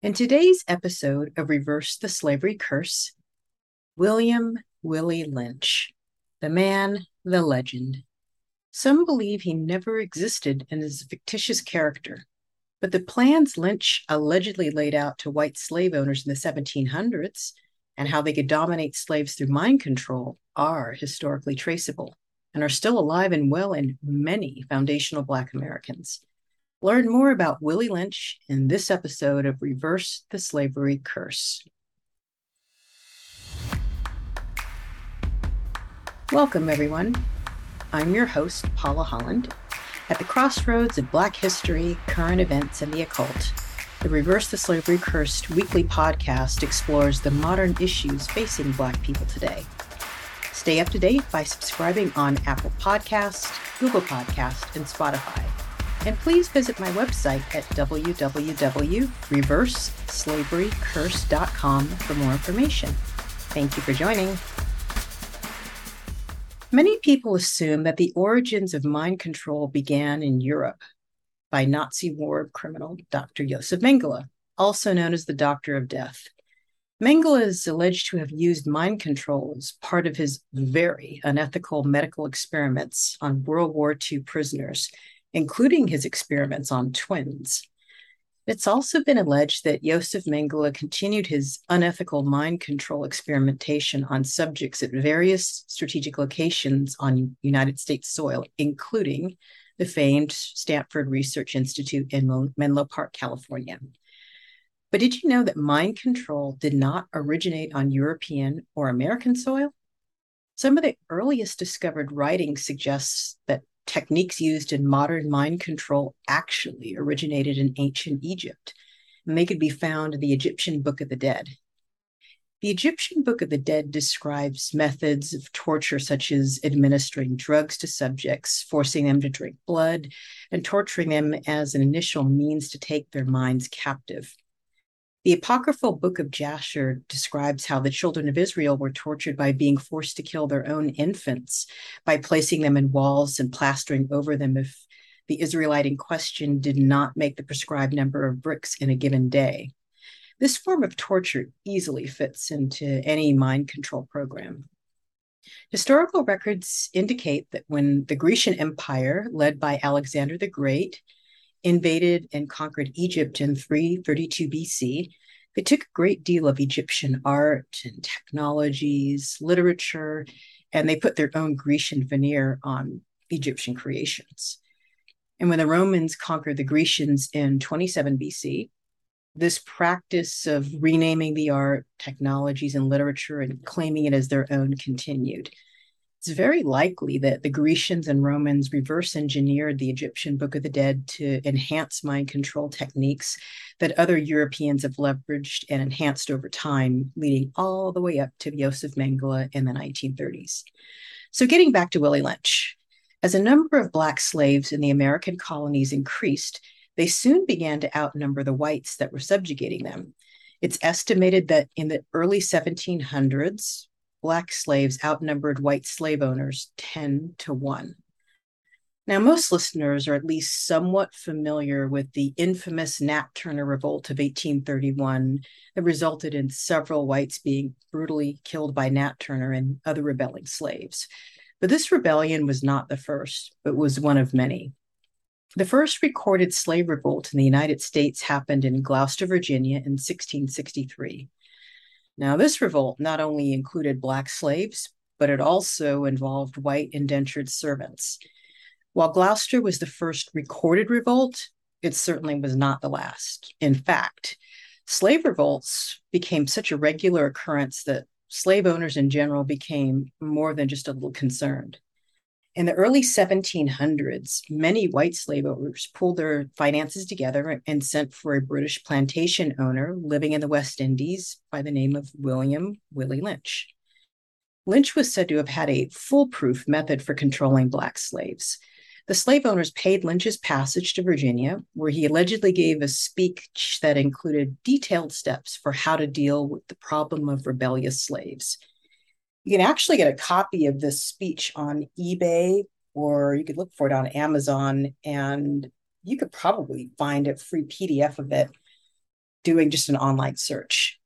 In today's episode of Reverse the Slavery Curse, William Willie Lynch, the man, the legend. Some believe he never existed and is a fictitious character, but the plans Lynch allegedly laid out to white slave owners in the 1700s and how they could dominate slaves through mind control are historically traceable and are still alive and well in many foundational Black Americans. Learn more about Willie Lynch in this episode of Reverse the Slavery Curse. Welcome, everyone. I'm your host, Paula Holland. At the crossroads of Black history, current events, and the occult, the Reverse the Slavery Cursed weekly podcast explores the modern issues facing Black people today. Stay up to date by subscribing on Apple Podcast, Google Podcast, and Spotify and please visit my website at www.reverseslaverycurse.com for more information. Thank you for joining. Many people assume that the origins of mind control began in Europe by Nazi war criminal Dr. Josef Mengele, also known as the Doctor of Death. Mengele is alleged to have used mind control as part of his very unethical medical experiments on World War II prisoners including his experiments on twins. It's also been alleged that Josef Mengele continued his unethical mind control experimentation on subjects at various strategic locations on United States soil, including the famed Stanford Research Institute in Menlo Park, California. But did you know that mind control did not originate on European or American soil? Some of the earliest discovered writings suggests that techniques used in modern mind control actually originated in ancient Egypt, and they could be found in the Egyptian Book of the Dead. The Egyptian Book of the Dead describes methods of torture such as administering drugs to subjects, forcing them to drink blood, and torturing them as an initial means to take their minds captive. The apocryphal book of Jasher describes how the children of Israel were tortured by being forced to kill their own infants by placing them in walls and plastering over them if the Israelite in question did not make the prescribed number of bricks in a given day. This form of torture easily fits into any mind control program. Historical records indicate that when the Grecian Empire, led by Alexander the Great, invaded and conquered Egypt in 332 BC, they took a great deal of Egyptian art and technologies, literature, and they put their own Grecian veneer on Egyptian creations. And when the Romans conquered the Grecians in 27 BC, this practice of renaming the art, technologies, and literature and claiming it as their own continued it's very likely that the Grecians and Romans reverse engineered the Egyptian Book of the Dead to enhance mind control techniques that other Europeans have leveraged and enhanced over time, leading all the way up to Josef Mengele in the 1930s. So, getting back to Willie Lynch, as a number of Black slaves in the American colonies increased, they soon began to outnumber the whites that were subjugating them. It's estimated that in the early 1700s, Black slaves outnumbered white slave owners 10 to 1. Now, most listeners are at least somewhat familiar with the infamous Nat Turner Revolt of 1831 that resulted in several whites being brutally killed by Nat Turner and other rebelling slaves. But this rebellion was not the first, but was one of many. The first recorded slave revolt in the United States happened in Gloucester, Virginia in 1663. Now, this revolt not only included Black slaves, but it also involved white indentured servants. While Gloucester was the first recorded revolt, it certainly was not the last. In fact, slave revolts became such a regular occurrence that slave owners in general became more than just a little concerned. In the early 1700s, many white slave owners pulled their finances together and sent for a British plantation owner living in the West Indies by the name of William Willie Lynch. Lynch was said to have had a foolproof method for controlling Black slaves. The slave owners paid Lynch's passage to Virginia, where he allegedly gave a speech that included detailed steps for how to deal with the problem of rebellious slaves. You can actually get a copy of this speech on eBay, or you could look for it on Amazon, and you could probably find a free PDF of it doing just an online search.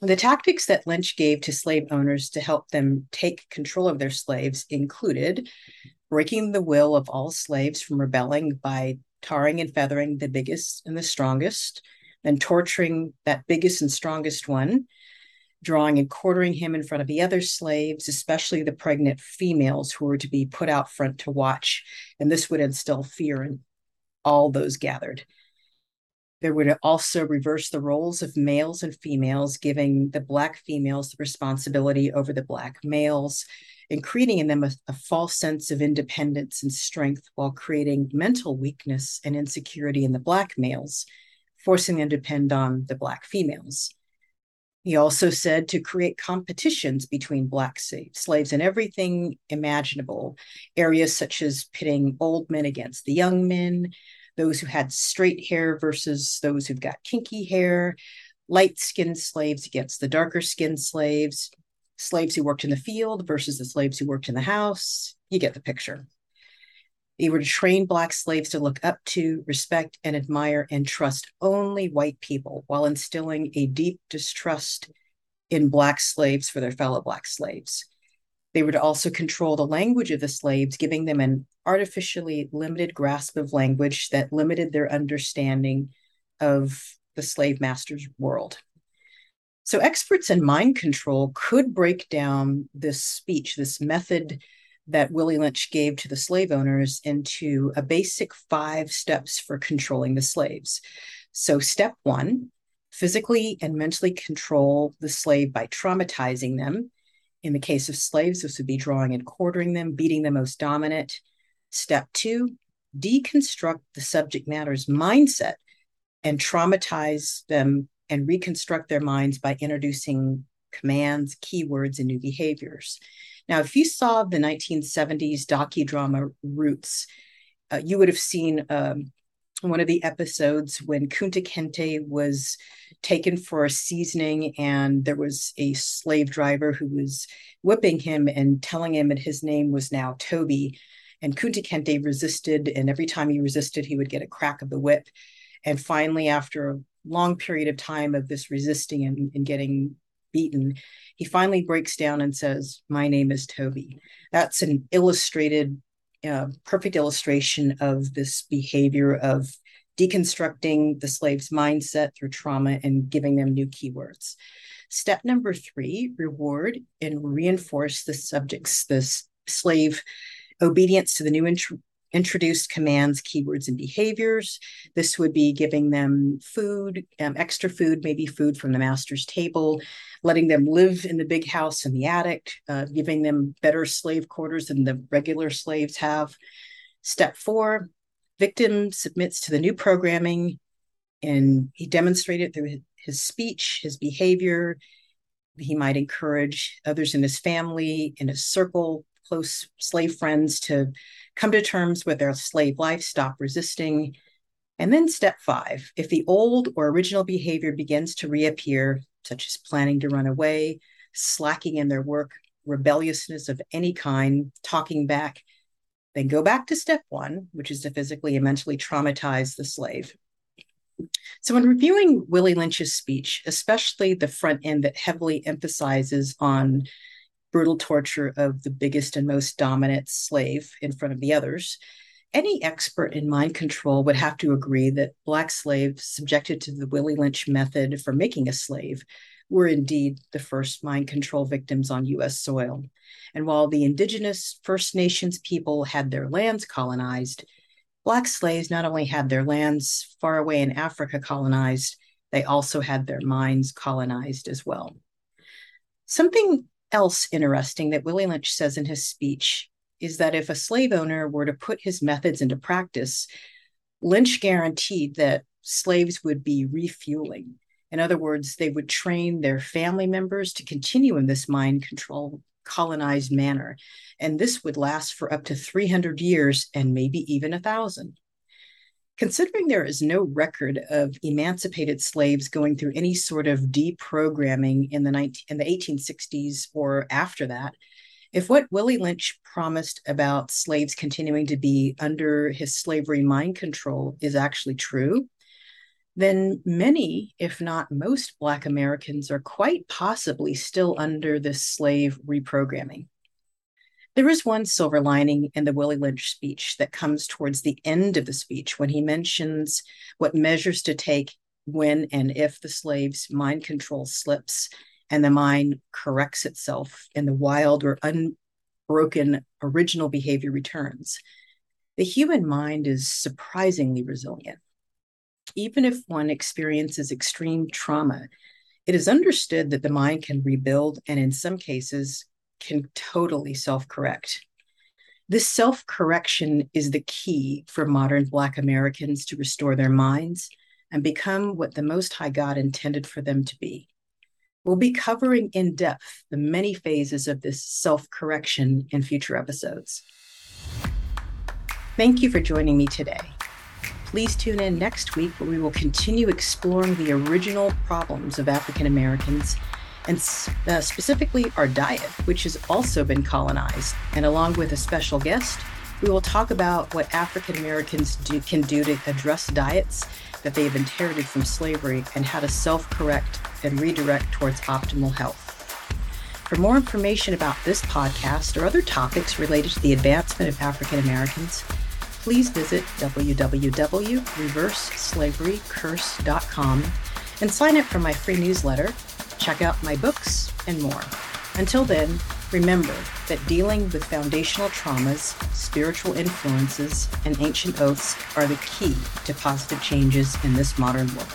The tactics that Lynch gave to slave owners to help them take control of their slaves included breaking the will of all slaves from rebelling by tarring and feathering the biggest and the strongest, then torturing that biggest and strongest one, drawing and quartering him in front of the other slaves, especially the pregnant females who were to be put out front to watch. And this would instill fear in all those gathered. There would also reverse the roles of males and females, giving the Black females the responsibility over the Black males and creating in them a, a, false sense of independence and strength while creating mental weakness and insecurity in the Black males, forcing them to depend on the Black females. He also said to create competitions between Black slaves in everything imaginable, areas such as pitting old men against the young men, those who had straight hair versus those who've got kinky hair, light skinned slaves against the darker skinned slaves, slaves who worked in the field versus the slaves who worked in the house. You get the picture. They were to train Black slaves to look up to, respect, and admire and trust only white people while instilling a deep distrust in Black slaves for their fellow Black slaves. They were to also control the language of the slaves, giving them an artificially limited grasp of language that limited their understanding of the slave master's world. So, experts in mind control could break down this speech, this method that Willie Lynch gave to the slave owners into a basic five steps for controlling the slaves. So, step one physically and mentally control the slave by traumatizing them. In the case of slaves, this would be drawing and quartering them, beating the most dominant. Step two, deconstruct the subject matter's mindset and traumatize them and reconstruct their minds by introducing commands, keywords, and new behaviors. Now, if you saw the 1970s docudrama Roots, uh, you would have seen um, one of the episodes when Kunta Kinte was taken for a seasoning, and there was a slave driver who was whipping him and telling him that his name was now Toby. And Kunta Kinte resisted, and every time he resisted, he would get a crack of the whip. And finally, after a long period of time of this resisting and, and getting beaten, he finally breaks down and says, My name is Toby. That's an illustrated, uh, perfect illustration of this behavior of deconstructing the slave's mindset through trauma and giving them new keywords. Step number three reward and reinforce the subject's, the slave obedience to the new introduced commands, keywords, and behaviors. This would be giving them food, um, extra food, maybe food from the master's table, letting them live in the big house in the attic, uh, giving them better slave quarters than the regular slaves have. Step four, victim submits to the new programming and he demonstrated through his speech, his behavior. He might encourage others in his family, in his circle, close slave friends to come to terms with their slave life, stop resisting. And then step five if the old or original behavior begins to reappear, such as planning to run away, slacking in their work, rebelliousness of any kind, talking back, then go back to step one, which is to physically and mentally traumatize the slave. So, in reviewing Willie Lynch's speech, especially the front end that heavily emphasizes on brutal torture of the biggest and most dominant slave in front of the others, any expert in mind control would have to agree that Black slaves subjected to the Willie Lynch method for making a slave were indeed the first mind control victims on US soil. And while the indigenous First Nations people had their lands colonized, Black slaves not only had their lands far away in Africa colonized, they also had their minds colonized as well. Something else interesting that Willie Lynch says in his speech is that if a slave owner were to put his methods into practice, Lynch guaranteed that slaves would be refueling. In other words, they would train their family members to continue in this mind control colonized manner. And this would last for up to 300 years and maybe even a thousand. Considering there is no record of emancipated slaves going through any sort of deprogramming in the 19, in the 1860s or after that, if what Willie Lynch promised about slaves continuing to be under his slavery mind control is actually true, then many, if not most, Black Americans are quite possibly still under this slave reprogramming. There is one silver lining in the Willie Lynch speech that comes towards the end of the speech when he mentions what measures to take when and if the slave's mind control slips and the mind corrects itself and the wild or unbroken original behavior returns. The human mind is surprisingly resilient even if one experiences extreme trauma, it is understood that the mind can rebuild and, in some cases, can totally self correct. This self correction is the key for modern Black Americans to restore their minds and become what the Most High God intended for them to be. We'll be covering in depth the many phases of this self correction in future episodes. Thank you for joining me today. Please tune in next week where we will continue exploring the original problems of African Americans and uh, specifically our diet, which has also been colonized. And along with a special guest, we will talk about what African Americans do, can do to address diets that they have inherited from slavery and how to self correct and redirect towards optimal health. For more information about this podcast or other topics related to the advancement of African Americans, please visit www.reverseslaverycurse.com and sign up for my free newsletter, check out my books, and more. Until then, remember that dealing with foundational traumas, spiritual influences, and ancient oaths are the key to positive changes in this modern world.